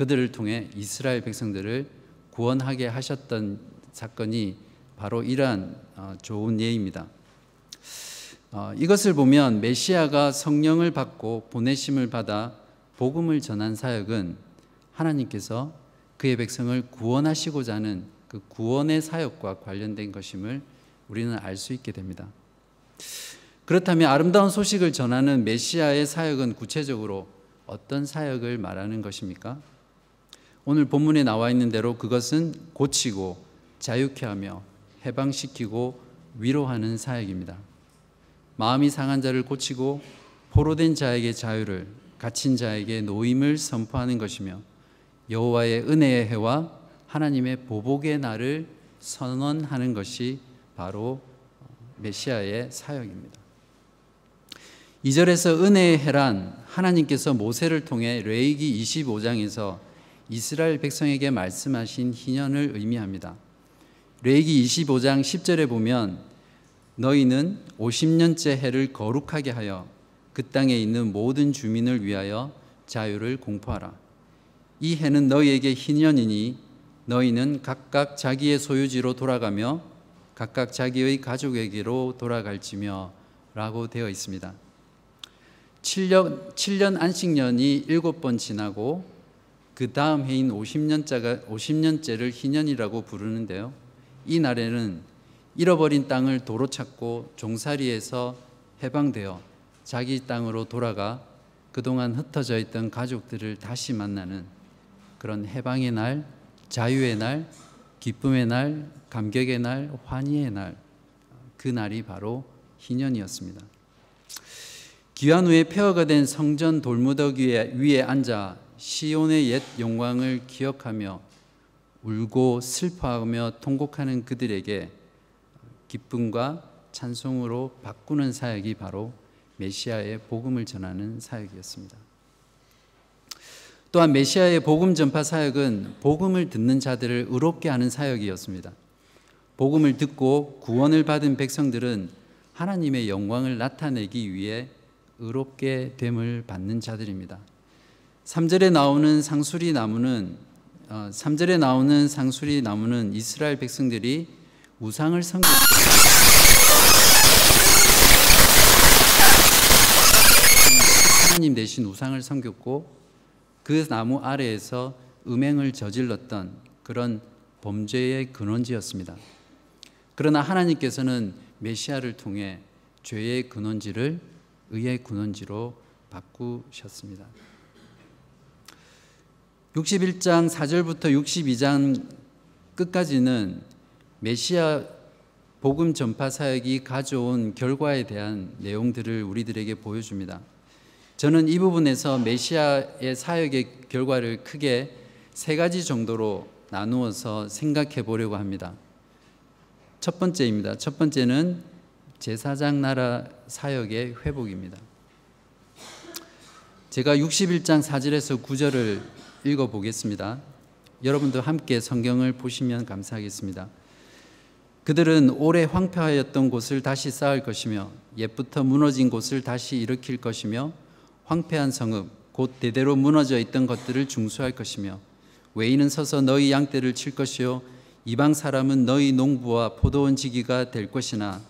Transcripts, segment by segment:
그들을 통해 이스라엘 백성들을 구원하게 하셨던 사건이 바로 이러한 어, 좋은 예입니다. 어, 이것을 보면 메시아가 성령을 받고 보내심을 받아 복음을 전한 사역은 하나님께서 그의 백성을 구원하시고자 하는 그 구원의 사역과 관련된 것임을 우리는 알 수 있게 됩니다. 그렇다면 아름다운 소식을 전하는 메시아의 사역은 구체적으로 어떤 사역을 말하는 것입니까? 오늘 본문에 나와 있는 대로 그것은 고치고 자유케 하며 해방시키고 위로하는 사역입니다. 마음이 상한 자를 고치고 포로된 자에게 자유를 갇힌 자에게 노임을 선포하는 것이며 여호와의 은혜의 해와 하나님의 보복의 날을 선언하는 것이 바로 메시아의 사역입니다. 2절에서 은혜의 해란 하나님께서 모세를 통해 레이기 25장에서 이스라엘 백성에게 말씀하신 희년을 의미합니다. 레이기 25장 10절에 보면 너희는 50년째 해를 거룩하게 하여 그 땅에 있는 모든 주민을 위하여 자유를 공포하라. 이 해는 너희에게 희년이니 너희는 각각 자기의 소유지로 돌아가며 각각 자기의 가족에게로 돌아갈지며 라고 되어 있습니다. 7년, 7년 안식년이 7번 지나고 그 다음 해인 50년째가 50년째를 희년이라고 부르는데요. 이 날에는 잃어버린 땅을 도로 찾고 종살이에서 해방되어 자기 땅으로 돌아가 그동안 흩어져 있던 가족들을 다시 만나는 그런 해방의 날, 자유의 날, 기쁨의 날, 감격의 날, 환희의 날, 그 날이 바로 희년이었습니다. 귀한 후에 폐허가 된 성전 돌무더기 위에 앉아 시온의 옛 영광을 기억하며 울고 슬퍼하며 통곡하는 그들에게 기쁨과 찬송으로 바꾸는 사역이 바로 메시아의 복음을 전하는 사역이었습니다. 또한 메시아의 복음 전파 사역은 복음을 듣는 자들을 의롭게 하는 사역이었습니다. 복음을 듣고 구원을 받은 백성들은 하나님의 영광을 나타내기 위해 의롭게 됨을 받는 자들입니다. 3절에 나오는 상수리 나무는 3절에 어, 나오는 상수리 나무는 이스라엘 백성들이 우상을 섬겼고 하나님 대신 우상을 섬겼고 그 나무 아래에서 음행을 저질렀던 그런 범죄의 근원지였습니다. 그러나 하나님께서는 메시아를 통해 죄의 근원지를 의의 근원지로 바꾸셨습니다. 61장 4절부터 62장 끝까지는 메시아 복음 전파 사역이 가져온 결과에 대한 내용들을 우리들에게 보여줍니다. 저는 이 부분에서 메시아의 사역의 결과를 크게 세 가지 정도로 나누어서 생각해 보려고 합니다. 첫 번째입니다. 첫 번째는 제사장 나라 사역의 회복입니다. 제가 61장 4절에서 9절을 읽어 보겠습니다. 여러분도 함께 성경을 보시면 감사하겠습니다. 그들은 오래 황폐하였던 곳을 다시 쌓을 것이며 옛부터 무너진 곳을 다시 일으킬 것이며 황폐한 성읍 곧 대대로 무너져 있던 것들을 중수할 것이며 외인은 서서 너희 양떼를 칠 것이요 이방 사람은 너희 농부와 포도원 지기가 될 것이나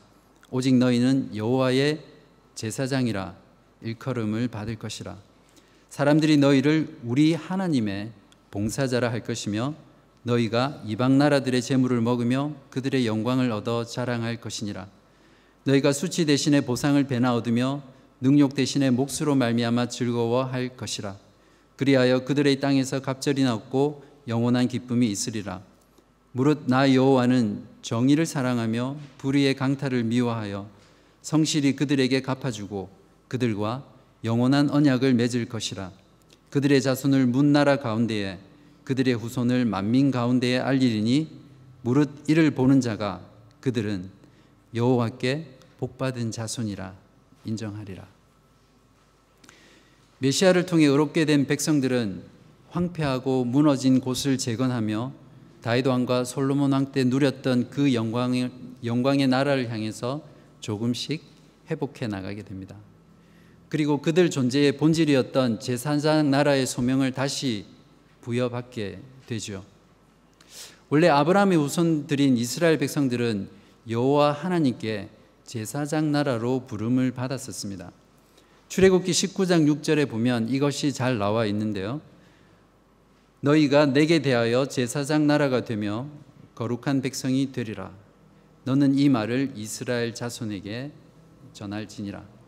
오직 너희는 여호와의 제사장이라 일컬음을 받을 것이라 사람들이 너희를 우리 하나님의 봉사자라 할 것이며 너희가 이방 나라들의 재물을 먹으며 그들의 영광을 얻어 자랑할 것이니라. 너희가 수치 대신에 보상을 배나 얻으며 능력 대신에 몫으로 말미암아 즐거워할 것이라. 그리하여 그들의 땅에서 갑절이 나고 영원한 기쁨이 있으리라. 무릇 나 여호와는 정의를 사랑하며 불의의 강탈을 미워하여 성실히 그들에게 갚아주고 그들과 영원한 언약을 맺을 것이라 그들의 자손을 문나라 가운데에 그들의 후손을 만민 가운데에 알리리니 무릇 이를 보는 자가 그들은 여호와께 복받은 자손이라 인정하리라. 메시아를 통해 의롭게 된 백성들은 황폐하고 무너진 곳을 재건하며 다윗 왕과 솔로몬 왕 때 누렸던 그 영광의, 영광의 나라를 향해서 조금씩 회복해 나가게 됩니다. 그리고 그들 존재의 본질이었던 제3장 나라의 소명을 다시 부여받게 되죠. 원래 아브라함의 후손들인 이스라엘 백성들은 여호와 하나님께 제사장 나라로 부름을 받았었습니다. 출애굽기 19장 6절에 보면 이것이 잘 나와 있는데요. 너희가 내게 대하여 제사장 나라가 되며 거룩한 백성이 되리라. 너는 이 말을 이스라엘 자손에게 전할지니라.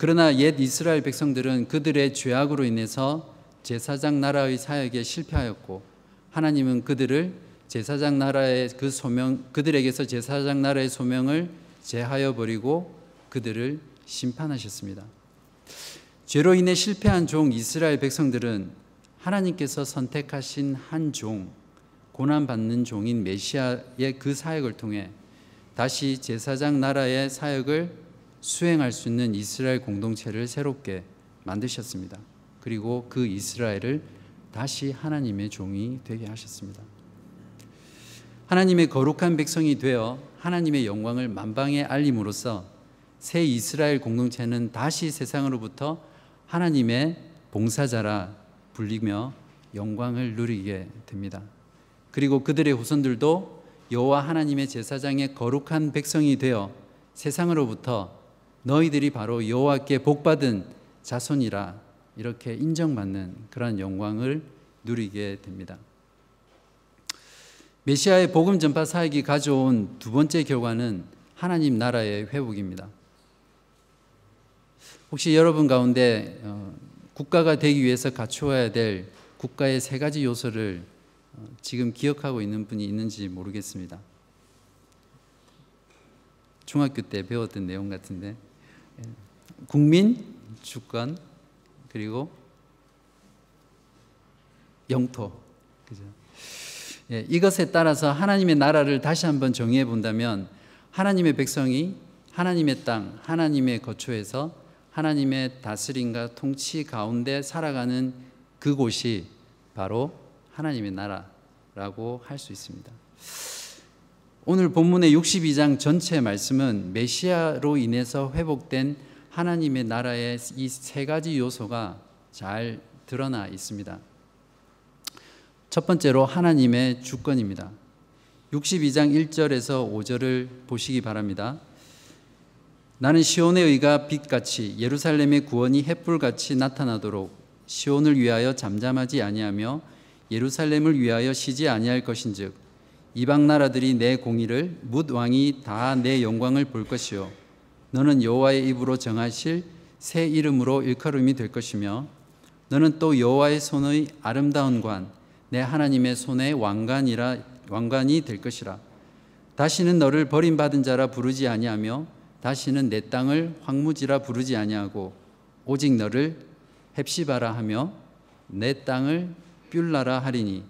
그러나 옛 이스라엘 백성들은 그들의 죄악으로 인해서 제사장 나라의 사역에 실패하였고 하나님은 그들을 제사장 나라의 그 소명 그들에게서 제사장 나라의 소명을 제하여 버리고 그들을 심판하셨습니다. 죄로 인해 실패한 종 이스라엘 백성들은 하나님께서 선택하신 한 종, 고난받는 종인 메시아의 그 사역을 통해 다시 제사장 나라의 사역을 수행할 수 있는 이스라엘 공동체를 새롭게 만드셨습니다. 그리고 그 이스라엘을 다시 하나님의 종이 되게 하셨습니다. 하나님의 거룩한 백성이 되어 하나님의 영광을 만방에 알림으로써 새 이스라엘 공동체는 다시 세상으로부터 하나님의 봉사자라 불리며 영광을 누리게 됩니다. 그리고 그들의 후손들도 여호와 하나님의 제사장의 거룩한 백성이 되어 세상으로부터 너희들이 바로 여호와께 복받은 자손이라 이렇게 인정받는 그러한 영광을 누리게 됩니다. 메시아의 복음 전파 사역이 가져온 두 번째 결과는 하나님 나라의 회복입니다. 혹시 여러분 가운데 어, 국가가 되기 위해서 갖추어야 될 국가의 세 가지 요소를 어, 지금 기억하고 있는 분이 있는지 모르겠습니다. 중학교 때 배웠던 내용 같은데 예, 국민, 주권, 그리고 영토. 그죠? 예, 이것에 따라서 하나님의 나라를 다시 한번 정의해 본다면 하나님의 백성이 하나님의 땅, 하나님의 거처에서 하나님의 다스림과 통치 가운데 살아가는 그곳이 바로 하나님의 나라라고 할 수 있습니다. 오늘 본문의 62장 전체 말씀은 메시아로 인해서 회복된 하나님의 나라의 이 세 가지 요소가 잘 드러나 있습니다. 첫 번째로 하나님의 주권입니다. 62장 1절에서 5절을 보시기 바랍니다. 나는 시온의 의가 빛같이 예루살렘의 구원이 햇불같이 나타나도록 시온을 위하여 잠잠하지 아니하며 예루살렘을 위하여 쉬지 아니할 것인즉 이방 나라들이 내 공의를 묻 왕이 다 내 영광을 볼 것이요. 너는 여호와의 입으로 정하실 새 이름으로 일컬음이 될 것이며 너는 또 여호와의 손의 아름다운 관 내 하나님의 손의 왕관이라 왕관이 될 것이라. 다시는 너를 버림받은 자라 부르지 아니하며 다시는 내 땅을 황무지라 부르지 아니하고 오직 너를 헵시바라 하며 내 땅을 뷸라라 하리니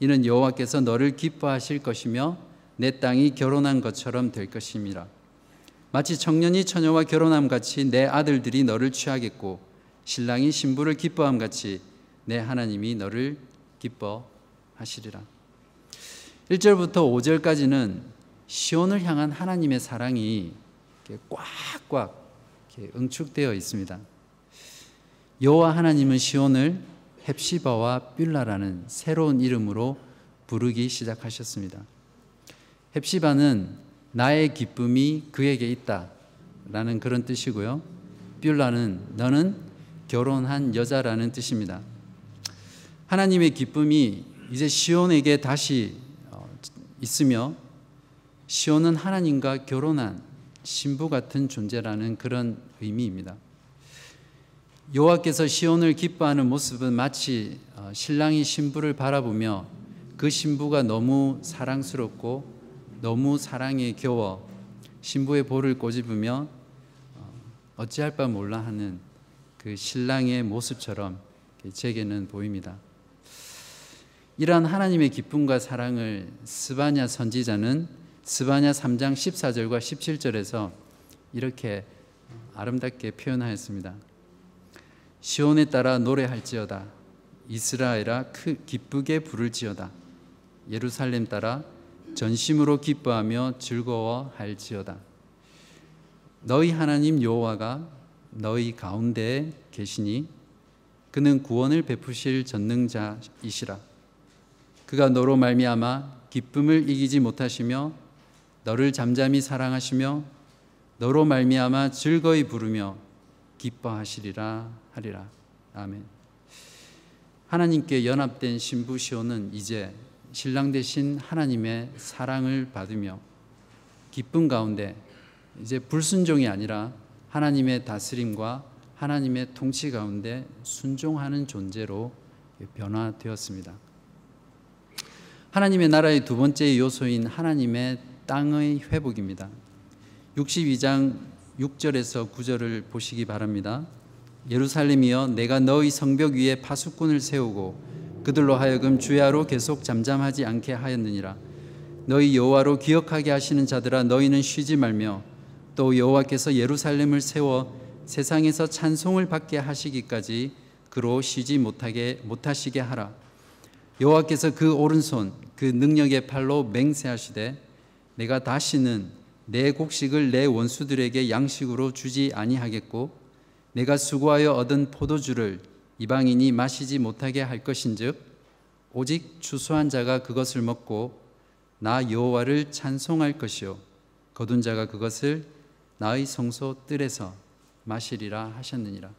이는 여호와께서 너를 기뻐하실 것이며 내 땅이 결혼한 것처럼 될 것임이라 마치 청년이 처녀와 결혼함 같이 내 아들들이 너를 취하겠고 신랑이 신부를 기뻐함 같이 내 하나님이 너를 기뻐하시리라 1절부터 5절까지는 시온을 향한 하나님의 사랑이 꽉꽉 응축되어 있습니다. 여호와 하나님은 시온을 헵시바와 뷸라라는 새로운 이름으로 부르기 시작하셨습니다. 헵시바는 나의 기쁨이 그에게 있다라는 그런 뜻이고요. 뷸라는 너는 결혼한 여자라는 뜻입니다. 하나님의 기쁨이 이제 시온에게 다시 어, 있으며 시온은 하나님과 결혼한 신부 같은 존재라는 그런 의미입니다. 여호와께서 시온을 기뻐하는 모습은 마치 어, 신랑이 신부를 바라보며 그 신부가 너무 사랑스럽고 너무 사랑에 겨워 신부의 볼을 꼬집으며 어, 어찌할 바 몰라 하는 그 신랑의 모습처럼 제게는 보입니다. 이러한 하나님의 기쁨과 사랑을 스바냐 선지자는 스바냐 3장 14절과 17절에서 이렇게 아름답게 표현하였습니다. 시온에 따라 노래할지어다. 이스라엘아 기쁘게 부를지어다. 예루살렘 따라 전심으로 기뻐하며 즐거워할지어다. 너희 하나님 여호와가 너희 가운데 계시니 그는 구원을 베푸실 전능자이시라. 그가 너로 말미암아 기쁨을 이기지 못하시며 너를 잠잠히 사랑하시며 너로 말미암아 즐거이 부르며 기뻐하시리라 하리라. 아멘. 하나님께 연합된 신부 시온은 이제 신랑 대신 하나님의 사랑을 받으며 기쁨 가운데 이제 불순종이 아니라 하나님의 다스림과 하나님의 통치 가운데 순종하는 존재로 변화되었습니다. 하나님의 나라의 두 번째 요소인 하나님의 땅의 회복입니다. 62장 6절에서 9절을 보시기 바랍니다. 예루살렘이여 내가 너희 성벽 위에 파수꾼을 세우고 그들로 하여금 주야로 계속 잠잠하지 않게 하였느니라 너희 여호와로 기억하게 하시는 자들아 너희는 쉬지 말며 또 여호와께서 예루살렘을 세워 세상에서 찬송을 받게 하시기까지 그로 쉬지 못하게 못하시게 하라 여호와께서 그 오른손 그 능력의 팔로 맹세하시되 내가 다시는 내 곡식을 내 원수들에게 양식으로 주지 아니하겠고 내가 수고하여 얻은 포도주를 이방인이 마시지 못하게 할 것인즉 오직 추수한 자가 그것을 먹고 나 여호와를 찬송할 것이요 거둔 자가 그것을 나의 성소 뜰에서 마시리라 하셨느니라.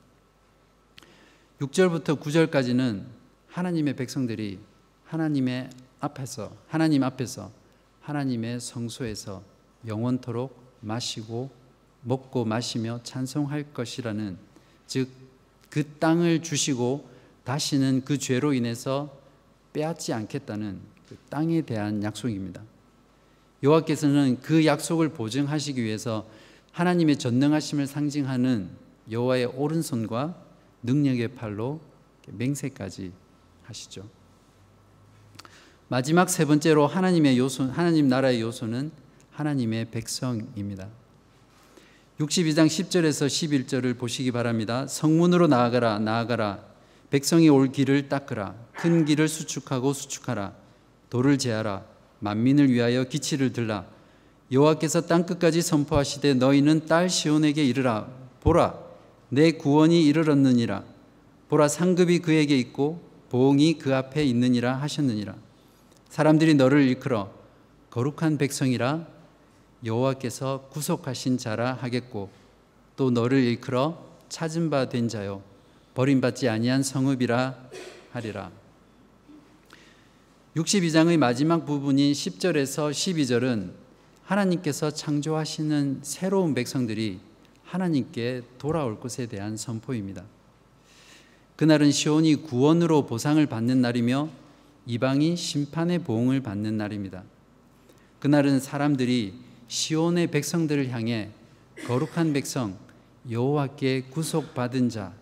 6절부터 9절까지는 하나님의 백성들이 하나님의 앞에서 하나님 앞에서 하나님의 성소에서 영원토록 마시고 먹고 마시며 찬송할 것이라는 즉 그 땅을 주시고 다시는 그 죄로 인해서 빼앗지 않겠다는 그 땅에 대한 약속입니다. 여호와께서는 그 약속을 보증하시기 위해서 하나님의 전능하심을 상징하는 여호와의 오른손과 능력의 팔로 맹세까지 하시죠. 마지막 세 번째로 하나님의 요소, 하나님 나라의 요소는 하나님의 백성입니다. 62장 10절에서 11절을 보시기 바랍니다. 성문으로 나아가라, 나아가라. 백성이 올 길을 닦으라. 큰 길을 수축하고 수축하라. 돌을 제하라. 만민을 위하여 기치를 들라. 여호와께서 땅 끝까지 선포하시되 너희는 딸 시온에게 이르라. 보라, 내 구원이 이르렀느니라. 보라, 상급이 그에게 있고 보응이 그 앞에 있느니라 하셨느니라. 사람들이 너를 일컬어 거룩한 백성이라 여호와께서 구속하신 자라 하겠고 또 너를 일컬어 찾은 바 된 자요 버림받지 아니한 성읍이라 하리라. 62장의 마지막 부분인 10절에서 12절은 하나님께서 창조하시는 새로운 백성들이 하나님께 돌아올 것에 대한 선포입니다. 그날은 시온이 구원으로 보상을 받는 날이며 이방이 심판의 보응을 받는 날입니다. 그날은 사람들이 시온의 백성들을 향해 거룩한 백성 여호와께 구속받은 자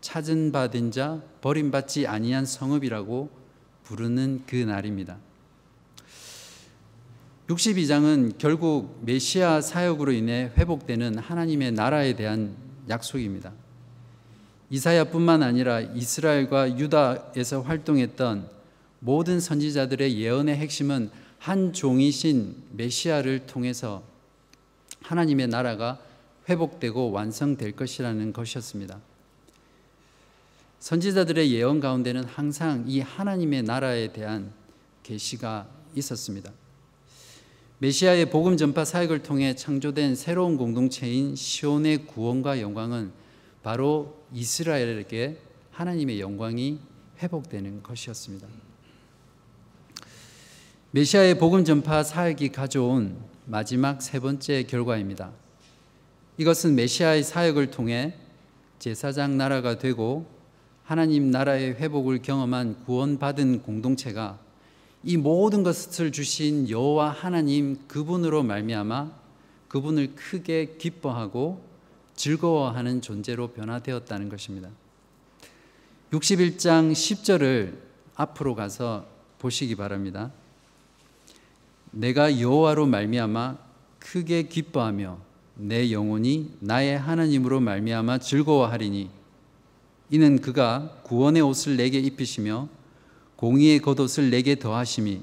찾은 받은 자 버림받지 아니한 성읍이라고 부르는 그 날입니다. 62장은 결국 메시아 사역으로 인해 회복되는 하나님의 나라에 대한 약속입니다. 이사야뿐만 아니라 이스라엘과 유다에서 활동했던 모든 선지자들의 예언의 핵심은 한 종이신 메시아를 통해서 하나님의 나라가 회복되고 완성될 것이라는 것이었습니다. 선지자들의 예언 가운데는 항상 이 하나님의 나라에 대한 계시가 있었습니다. 메시아의 복음 전파 사역을 통해 창조된 새로운 공동체인 시온의 구원과 영광은 바로 이스라엘에게 하나님의 영광이 회복되는 것이었습니다. 메시아의 복음 전파 사역이 가져온 마지막 세 번째 결과입니다. 이것은 메시아의 사역을 통해 제사장 나라가 되고 하나님 나라의 회복을 경험한 구원받은 공동체가 이 모든 것을 주신 여호와 하나님 그분으로 말미암아 그분을 크게 기뻐하고 즐거워하는 존재로 변화되었다는 것입니다. 61장 10절을 앞으로 가서 보시기 바랍니다. 내가 여호와로 말미암아 크게 기뻐하며 내 영혼이 나의 하나님으로 말미암아 즐거워하리니 이는 그가 구원의 옷을 내게 입히시며 공의의 겉옷을 내게 더하심이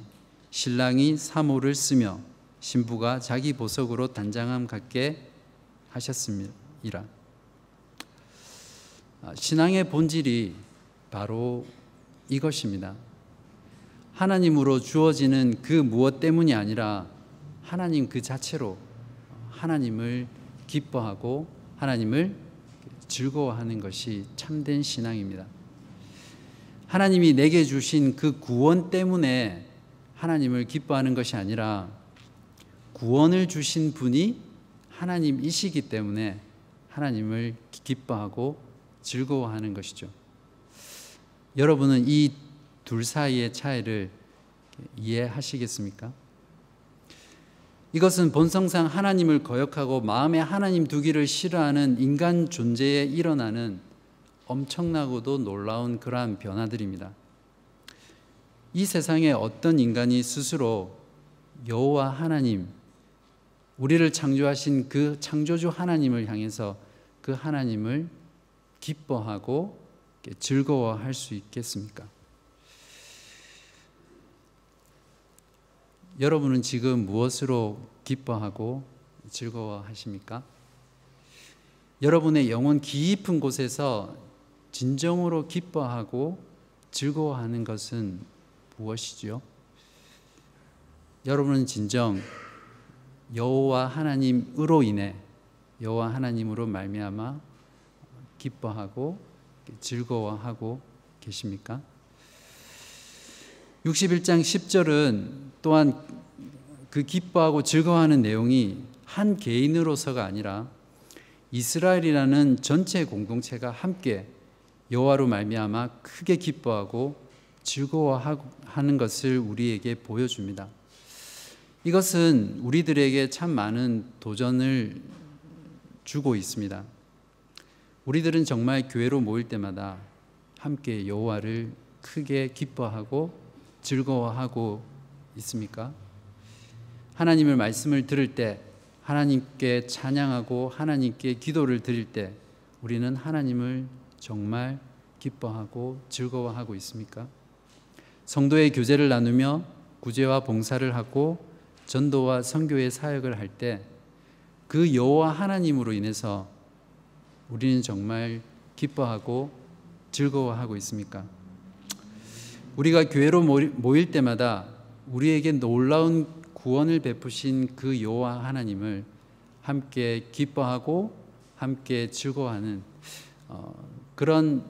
신랑이 사모를 쓰며 신부가 자기 보석으로 단장함 같게 하셨습니다. 아, 신앙의 본질이 바로 이것입니다. 하나님으로 주어지는 그 무엇 때문이 아니라 하나님 그 자체로 하나님을 기뻐하고 하나님을 즐거워하는 것이 참된 신앙입니다. 하나님이 내게 주신 그 구원 때문에 하나님을 기뻐하는 것이 아니라 구원을 주신 분이 하나님이시기 때문에 하나님을 기뻐하고 즐거워하는 것이죠. 여러분은 이 둘 사이의 차이를 이해하시겠습니까? 이것은 본성상 하나님을 거역하고 마음에 하나님 두기를 싫어하는 인간 존재에 일어나는 엄청나고도 놀라운 그러한 변화들입니다. 이 세상에 어떤 인간이 스스로 여호와 하나님 우리를 창조하신 그 창조주 하나님을 향해서 그 하나님을 기뻐하고 즐거워할 수 있겠습니까? 여러분은 지금 무엇으로 기뻐하고 즐거워하십니까? 여러분의 영혼 깊은 곳에서 진정으로 기뻐하고 즐거워하는 것은 무엇이지요? 여러분은 진정 여호와 하나님으로 인해 여호와 하나님으로 말미암아 기뻐하고 즐거워하고 계십니까? 61장 10절은 또한 그 기뻐하고 즐거워하는 내용이 한 개인으로서가 아니라 이스라엘이라는 전체 공동체가 함께 여호와로 말미암아 크게 기뻐하고 즐거워하는 것을 우리에게 보여줍니다. 이것은 우리들에게 참 많은 도전을 주고 있습니다. 우리들은 정말 교회로 모일 때마다 함께 여호와를 크게 기뻐하고 즐거워하고 있습니까? 하나님을 말씀을 들을 때 하나님께 찬양하고 하나님께 기도를 드릴 때 우리는 하나님을 정말 기뻐하고 즐거워하고 있습니까? 성도의 교제를 나누며 구제와 봉사를 하고 전도와 선교의 사역을 할 때 그 여호와 하나님으로 인해서 우리는 정말 기뻐하고 즐거워하고 있습니까? 우리가 교회로 모일 때마다 우리에게 놀라운 구원을 베푸신 그 여호와 하나님을 함께 기뻐하고 함께 즐거워하는 어, 그런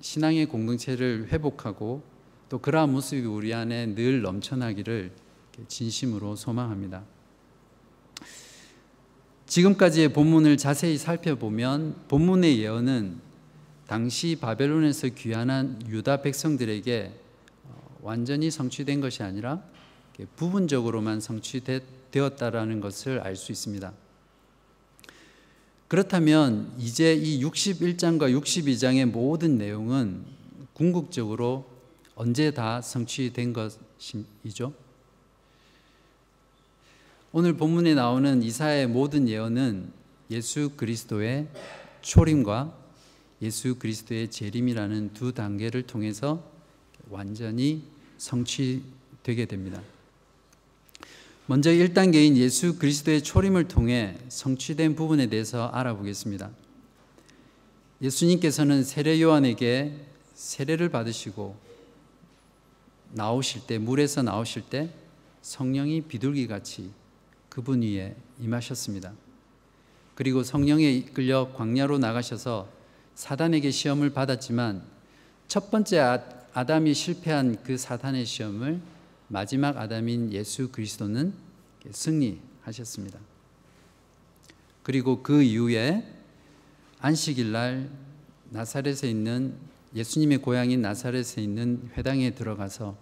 신앙의 공동체를 회복하고 또 그러한 모습이 우리 안에 늘 넘쳐나기를 진심으로 소망합니다. 지금까지의 본문을 자세히 살펴보면 본문의 예언은 당시 바벨론에서 귀환한 유다 백성들에게 어, 완전히 성취된 것이 아니라 부분적으로만 성취되었다라는 것을 알 수 있습니다. 그렇다면 이제 이 61장과 62장의 모든 내용은 궁극적으로 언제 다 성취된 것이죠? 오늘 본문에 나오는 이사의 모든 예언은 예수 그리스도의 초림과 예수 그리스도의 재림이라는 두 단계를 통해서 완전히 성취되게 됩니다. 먼저 1단계인 예수 그리스도의 초림을 통해 성취된 부분에 대해서 알아보겠습니다. 예수님께서는 세례 요한에게 세례를 받으시고 나오실 때 물에서 나오실 때 성령이 비둘기 같이 그분 위에 임하셨습니다. 그리고 성령에 이끌려 광야로 나가셔서 사단에게 시험을 받았지만 첫 번째 아, 아담이 실패한 그 사탄의 시험을 마지막 아담인 예수 그리스도는 승리하셨습니다. 그리고 그 이후에 안식일 날 나사렛에 있는 예수님의 고향인 나사렛에 있는 회당에 들어가서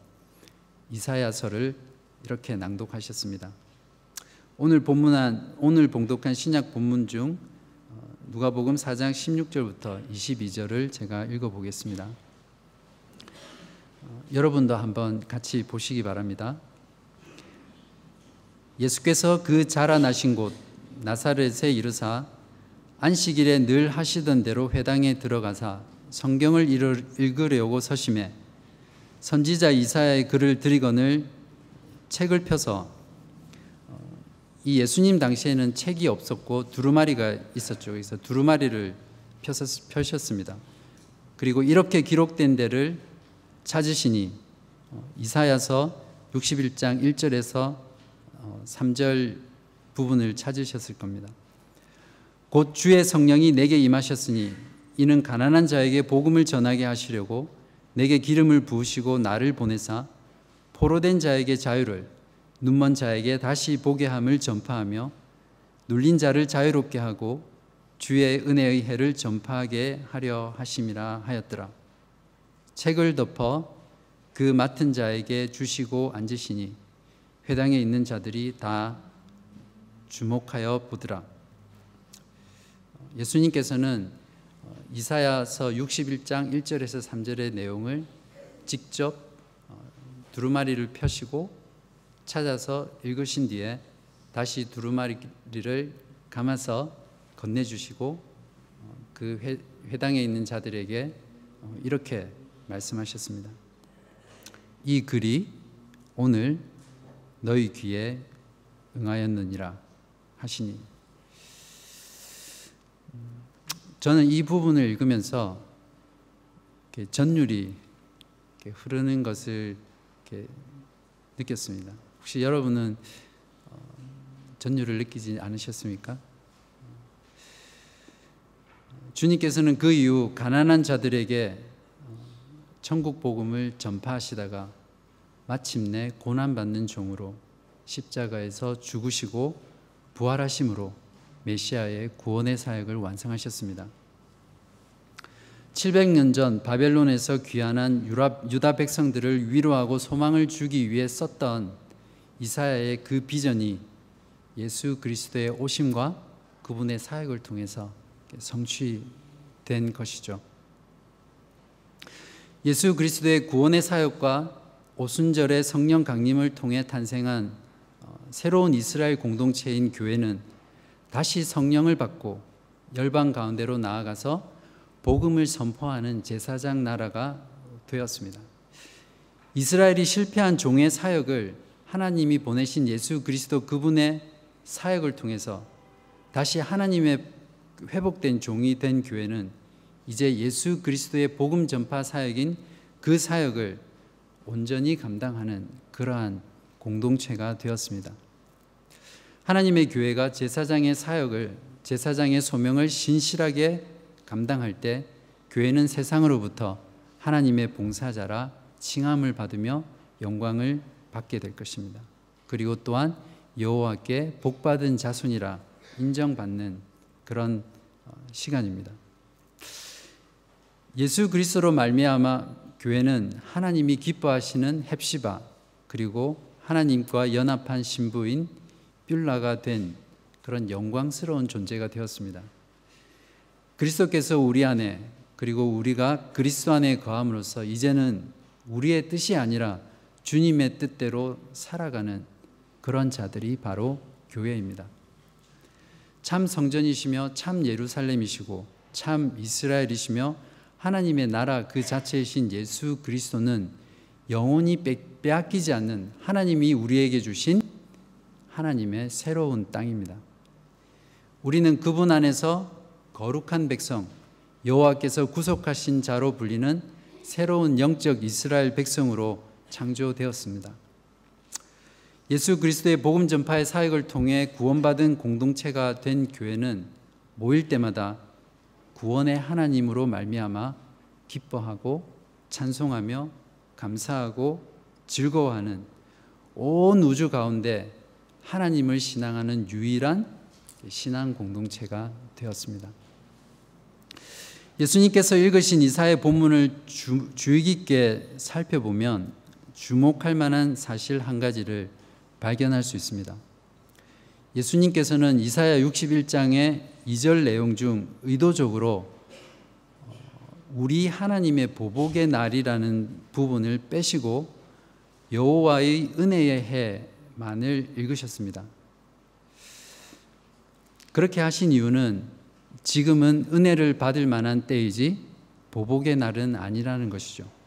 이사야서를 이렇게 낭독하셨습니다. 오늘 본문한 오늘 봉독한 신약 본문 중 어, 누가복음 4장 16절부터 22절을 제가 읽어 보겠습니다. 어, 여러분도 한번 같이 보시기 바랍니다. 예수께서 그 자라나신 곳 나사렛에 이르사 안식일에 늘 하시던 대로 회당에 들어가사 성경을 읽으려고 서심해 선지자 이사야의 글을 들이거늘 책을 펴서 이 예수님 당시에는 책이 없었고 두루마리가 있었죠. 그래서 두루마리를 펴셨습니다. 그리고 이렇게 기록된 데를 찾으시니 어, 이사야서 61장 1절에서 3절 어, 부분을 찾으셨을 겁니다. 곧 주의 성령이 내게 임하셨으니 이는 가난한 자에게 복음을 전하게 하시려고 내게 기름을 부으시고 나를 보내사 포로된 자에게 자유를 눈먼 자에게 다시 보게 함을 전파하며 눌린 자를 자유롭게 하고 주의 은혜의 해를 전파하게 하려 하심이라 하였더라. 책을 덮어 그 맡은 자에게 주시고 앉으시니 회당에 있는 자들이 다 주목하여 보더라. 예수님께서는 이사야서 61장 1절에서 3절의 내용을 직접 어, 두루마리를 펴시고 찾아서 읽으신 뒤에 다시 두루마리를 감아서 건네주시고 어, 그 회당에 있는 자들에게 어, 이렇게 말씀하셨습니다. 이 글이 오늘 너희 귀에 응하였느니라 하시니 저는 이 부분을 읽으면서 전율이 흐르는 것을 느꼈습니다. 혹시 여러분은 어, 전율을 느끼지 않으셨습니까? 주님께서는 그 이후 가난한 자들에게 어, 천국 복음을 전파하시다가 마침내 고난받는 종으로 십자가에서 죽으시고 부활하심으로 메시아의 구원의 사역을 완성하셨습니다. 700년 전 바벨론에서 귀환한 유다 백성들을 위로하고 소망을 주기 위해 썼던 이사야의 그 비전이 예수 그리스도의 오심과 그분의 사역을 통해서 성취된 것이죠. 예수 그리스도의 구원의 사역과 오순절의 성령 강림을 통해 탄생한 어, 새로운 이스라엘 공동체인 교회는 다시 성령을 받고 열방 가운데로 나아가서 복음을 선포하는 제사장 나라가 되었습니다. 이스라엘이 실패한 종의 사역을 하나님이 보내신 예수 그리스도 그분의 사역을 통해서 다시 하나님의 회복된 종이 된 교회는 이제 예수 그리스도의 복음 전파 사역인 그 사역을 온전히 감당하는 그러한 공동체가 되었습니다. 하나님의 교회가 제사장의 사역을 제사장의 소명을 신실하게 감당할 때 교회는 세상으로부터 하나님의 봉사자라 칭함을 받으며 영광을 받게 될 것입니다. 그리고 또한 여호와께 복받은 자손이라 인정받는 그런 어, 시간입니다. 예수 그리스도로 말미암아 교회는 하나님이 기뻐하시는 헵시바 그리고 하나님과 연합한 신부인 뷸라가 된 그런 영광스러운 존재가 되었습니다. 그리스도께서 우리 안에 그리고 우리가 그리스도 안에 거함으로써 이제는 우리의 뜻이 아니라 주님의 뜻대로 살아가는 그런 자들이 바로 교회입니다. 참 성전이시며 참 예루살렘이시고 참 이스라엘이시며 하나님의 나라 그 자체이신 예수 그리스도는 영원히 빼앗기지 않는 하나님이 우리에게 주신 하나님의 새로운 땅입니다. 우리는 그분 안에서 거룩한 백성, 여호와께서 구속하신 자로 불리는 새로운 영적 이스라엘 백성으로 창조되었습니다. 예수 그리스도의 복음 전파의 사역을 통해 구원받은 공동체가 된 교회는 모일 때마다 구원의 하나님으로 말미암아 기뻐하고 찬송하며 감사하고 즐거워하는 온 우주 가운데 하나님을 신앙하는 유일한 신앙 공동체가 되었습니다. 예수님께서 읽으신 이사의 본문을 주, 주의 깊게 살펴보면 주목할 만한 사실 한 가지를 발견할 수 있습니다. 예수님께서는 이사야 61장의 2절 내용 중 의도적으로 어, 우리 하나님의 보복의 날이라는 부분을 빼시고 여호와의 은혜의 해만을 읽으셨습니다. 그렇게 하신 이유는 지금은 은혜를 받을 만한 때이지 보복의 날은 아니라는 것이죠.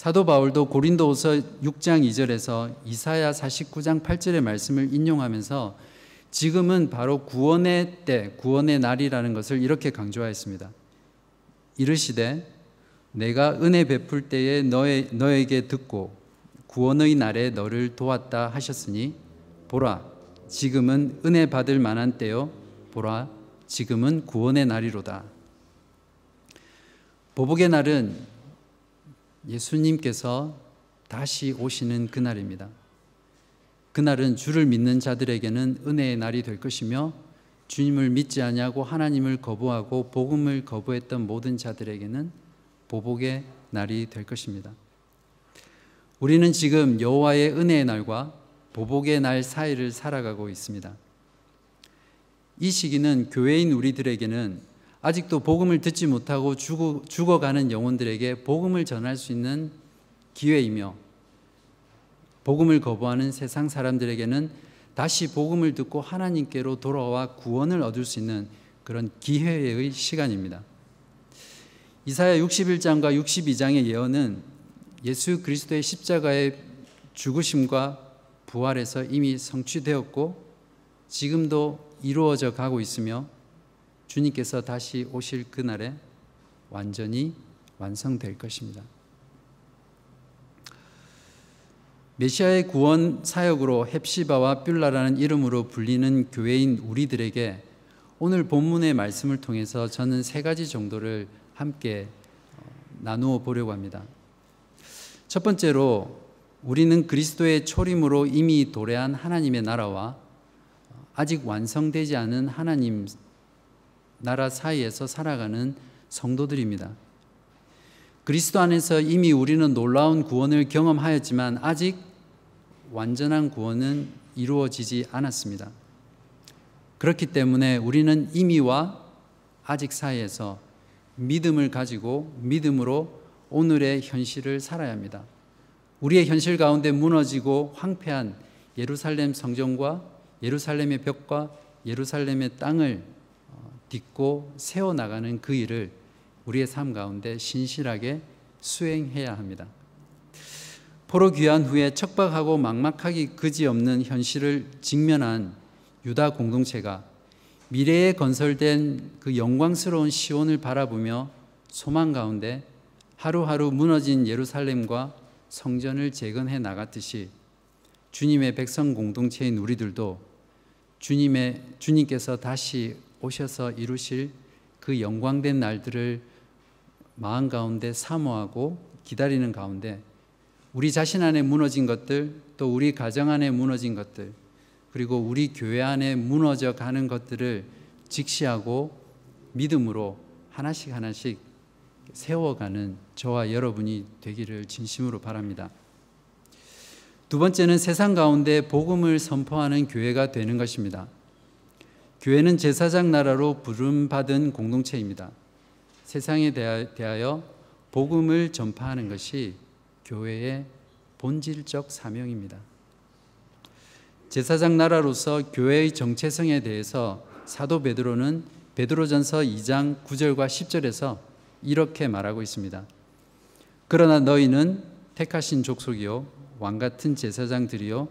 사도 바울도 고린도후서 6장 2절에서 이사야 49장 8절의 말씀을 인용하면서 지금은 바로 구원의 때, 구원의 날이라는 것을 이렇게 강조하였습니다. 이르시되 내가 은혜 베풀 때에 너의, 너에게 듣고 구원의 날에 너를 도왔다 하셨으니 보라 지금은 은혜 받을 만한 때요 보라 지금은 구원의 날이로다. 보복의 날은 예수님께서 다시 오시는 그날입니다. 그날은 주를 믿는 자들에게는 은혜의 날이 될 것이며 주님을 믿지 아니하고 하나님을 거부하고 복음을 거부했던 모든 자들에게는 보복의 날이 될 것입니다. 우리는 지금 여호와의 은혜의 날과 보복의 날 사이를 살아가고 있습니다. 이 시기는 교회인 우리들에게는 아직도 복음을 듣지 못하고 죽어, 죽어가는 영혼들에게 복음을 전할 수 있는 기회이며 복음을 거부하는 세상 사람들에게는 다시 복음을 듣고 하나님께로 돌아와 구원을 얻을 수 있는 그런 기회의 시간입니다. 이사야 61장과 62장의 예언은 예수 그리스도의 십자가의 죽으심과 부활에서 이미 성취되었고 지금도 이루어져 가고 있으며 주님께서 다시 오실 그날에 완전히 완성될 것입니다. 메시아의 구원 사역으로 헵시바와 뷸라라는 이름으로 불리는 교회인 우리들에게 오늘 본문의 말씀을 통해서 저는 세 가지 정도를 함께 어, 나누어 보려고 합니다. 첫 번째로 우리는 그리스도의 초림으로 이미 도래한 하나님의 나라와 아직 완성되지 않은 하나님 나라 사이에서 살아가는 성도들입니다. 그리스도 안에서 이미 우리는 놀라운 구원을 경험하였지만 아직 완전한 구원은 이루어지지 않았습니다. 그렇기 때문에 우리는 이미와 아직 사이에서 믿음을 가지고 믿음으로 오늘의 현실을 살아야 합니다. 우리의 현실 가운데 무너지고 황폐한 예루살렘 성전과 예루살렘의 벽과 예루살렘의 땅을 어, 딛고 세워나가는 그 일을 우리의 삶 가운데 신실하게 수행해야 합니다. 포로 귀환 후에 척박하고 막막하기 그지없는 현실을 직면한 유다 공동체가 미래에 건설된 그 영광스러운 시온을 바라보며 소망 가운데 하루하루 무너진 예루살렘과 성전을 재건해 나갔듯이 주님의 백성 공동체인 우리들도 주님의 주님께서 다시 오셔서 이루실 그 영광된 날들을 마음 가운데 사모하고 기다리는 가운데 우리 자신 안에 무너진 것들, 또 우리 가정 안에 무너진 것들, 그리고 우리 교회 안에 무너져 가는 것들을 직시하고 믿음으로 하나씩 하나씩 세워가는 저와 여러분이 되기를 진심으로 바랍니다. 두 번째는 세상 가운데 복음을 선포하는 교회가 되는 것입니다. 교회는 제사장 나라로 부름받은 공동체입니다. 세상에 대하여 복음을 전파하는 것이 교회의 본질적 사명입니다. 제사장 나라로서 교회의 정체성에 대해서 사도 베드로는 베드로전서 2장 9절과 10절에서 이렇게 말하고 있습니다. 그러나 너희는 택하신 족속이요 왕 같은 제사장들이요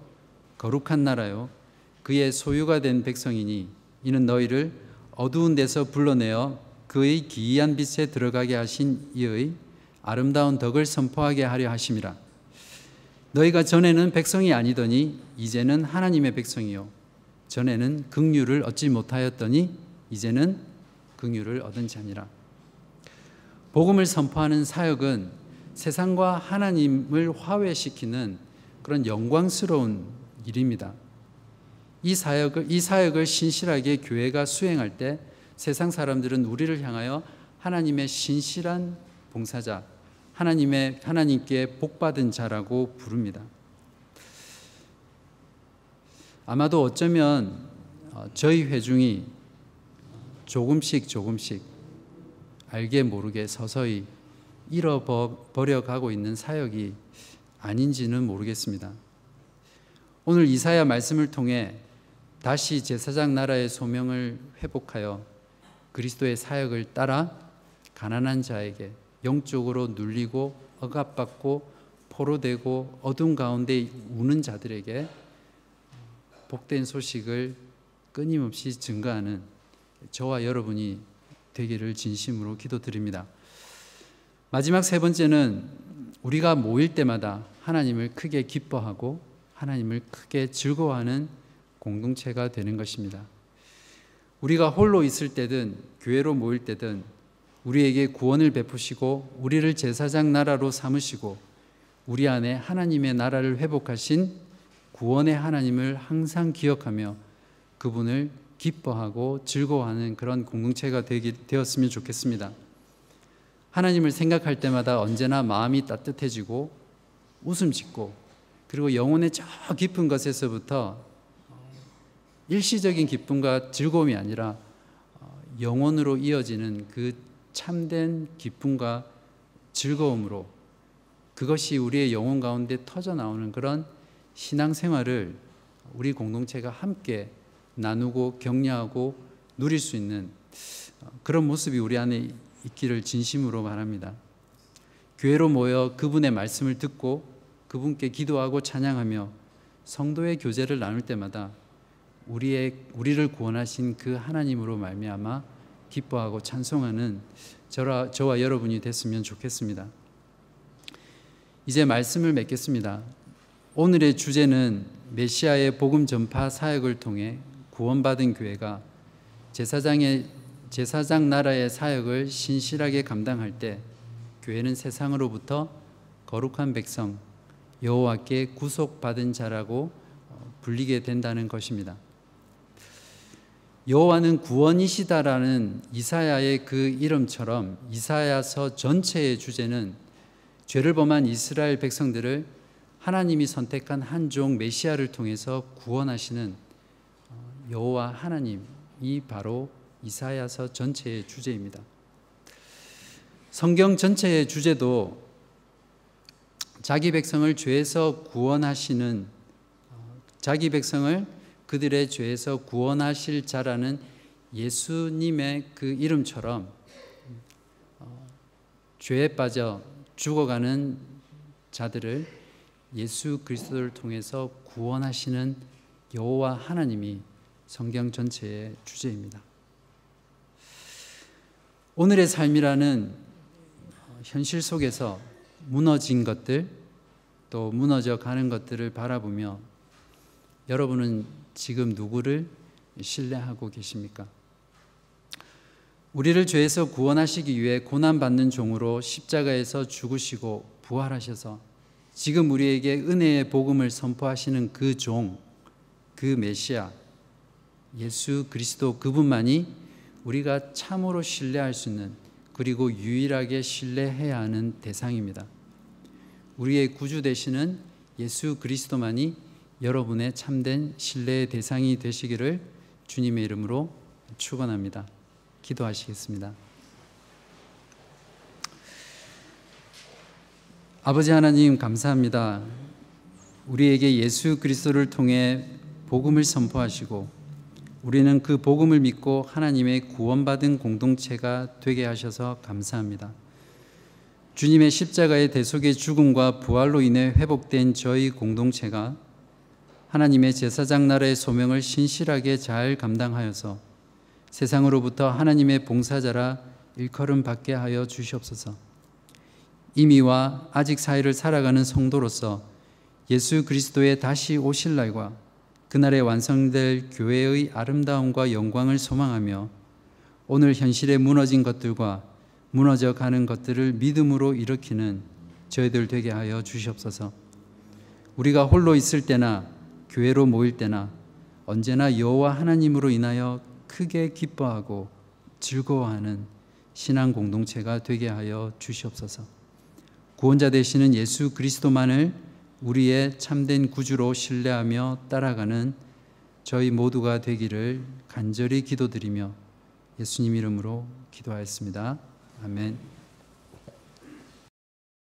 거룩한 나라요 그의 소유가 된 백성이니 이는 너희를 어두운 데서 불러내어 그의 기이한 빛에 들어가게 하신 이의 아름다운 덕을 선포하게 하려 하심이라. 너희가 전에는 백성이 아니더니 이제는 하나님의 백성이요 전에는 긍휼을 얻지 못하였더니 이제는 긍휼을 얻은 자니라. 복음을 선포하는 사역은 세상과 하나님을 화해시키는 그런 영광스러운 일입니다. 이 사역을 이 사역을 신실하게 교회가 수행할 때 세상 사람들은 우리를 향하여 하나님의 신실한 봉사자, 하나님의 하나님께 복받은 자라고 부릅니다. 아마도 어쩌면 어, 저희 회중이 조금씩 조금씩 알게 모르게 서서히 잃어버려 가고 있는 사역이 아닌지는 모르겠습니다. 오늘 이사야 말씀을 통해 다시 제사장 나라의 소명을 회복하여 그리스도의 사역을 따라 가난한 자에게 영적으로 눌리고 억압받고 포로되고 어둠 가운데 우는 자들에게 복된 소식을 끊임없이 증가하는 저와 여러분이 되기를 진심으로 기도드립니다. 마지막 세 번째는 우리가 모일 때마다 하나님을 크게 기뻐하고 하나님을 크게 즐거워하는 공동체가 되는 것입니다. 우리가 홀로 있을 때든 교회로 모일 때든 우리에게 구원을 베푸시고 우리를 제사장 나라로 삼으시고 우리 안에 하나님의 나라를 회복하신 구원의 하나님을 항상 기억하며 그분을 기뻐하고 즐거워하는 그런 공동체가 되기, 되었으면 좋겠습니다. 하나님을 생각할 때마다 언제나 마음이 따뜻해지고 웃음 짓고 그리고 영혼의 저 깊은 것에서부터 일시적인 기쁨과 즐거움이 아니라 영혼으로 이어지는 그 참된 기쁨과 즐거움으로 그것이 우리의 영혼 가운데 터져 나오는 그런 신앙 생활을 우리 공동체가 함께 나누고 격려하고 누릴 수 있는 그런 모습이 우리 안에 있기를 진심으로 바랍니다. 교회로 모여 그분의 말씀을 듣고 그분께 기도하고 찬양하며 성도의 교제를 나눌 때마다 우리의 우리를 구원하신 그 하나님으로 말미암아 기뻐하고 찬송하는 저와, 저와 여러분이 됐으면 좋겠습니다. 이제 말씀을 맺겠습니다. 오늘의 주제는 메시아의 복음 전파 사역을 통해 구원받은 교회가 제사장의 제사장 나라의 사역을 신실하게 감당할 때 교회는 세상으로부터 거룩한 백성 여호와께 구속받은 자라고 어, 불리게 된다는 것입니다. 여호와는 구원이시다라는 이사야의 그 이름처럼 이사야서 전체의 주제는 죄를 범한 이스라엘 백성들을 하나님이 선택한 한 종 메시아를 통해서 구원하시는 어, 여호와 하나님이 바로 이사야서 전체의 주제입니다. 성경 전체의 주제도 자기 백성을 죄에서 구원하시는 어, 자기 백성을 그들의 죄에서 구원하실 자라는 예수님의 그 이름처럼 어, 죄에 빠져 죽어가는 자들을 예수 그리스도를 통해서 구원하시는 여호와 하나님이 성경 전체의 주제입니다. 오늘의 삶이라는 현실 속에서 무너진 것들 또 무너져 가는 것들을 바라보며 여러분은 지금 누구를 신뢰하고 계십니까? 우리를 죄에서 구원하시기 위해 고난받는 종으로 십자가에서 죽으시고 부활하셔서 지금 우리에게 은혜의 복음을 선포하시는 그 종, 그 메시아, 예수 그리스도 그분만이 우리가 참으로 신뢰할 수 있는 그리고 유일하게 신뢰해야 하는 대상입니다. 우리의 구주 되시는 예수 그리스도만이 여러분의 참된 신뢰의 대상이 되시기를 주님의 이름으로 축원합니다. 기도하시겠습니다. 아버지 하나님 감사합니다. 우리에게 예수 그리스도를 통해 복음을 선포하시고 우리는 그 복음을 믿고 하나님의 구원받은 공동체가 되게 하셔서 감사합니다. 주님의 십자가의 대속의 죽음과 부활로 인해 회복된 저희 공동체가 하나님의 제사장 나라의 소명을 신실하게 잘 감당하여서 세상으로부터 하나님의 봉사자라 일컬음 받게 하여 주시옵소서. 이미와 아직 사이를 살아가는 성도로서 예수 그리스도의 다시 오실 날과 그날에 완성될 교회의 아름다움과 영광을 소망하며 오늘 현실에 무너진 것들과 무너져 가는 것들을 믿음으로 일으키는 저희들 되게 하여 주시옵소서. 우리가 홀로 있을 때나 교회로 모일 때나 언제나 여호와 하나님으로 인하여 크게 기뻐하고 즐거워하는 신앙 공동체가 되게 하여 주시옵소서. 구원자 되시는 예수 그리스도만을 우리의 참된 구주로 신뢰하며 따라가는 저희 모두가 되기를 간절히 기도드리며 예수님 이름으로 기도하였습니다. 아멘.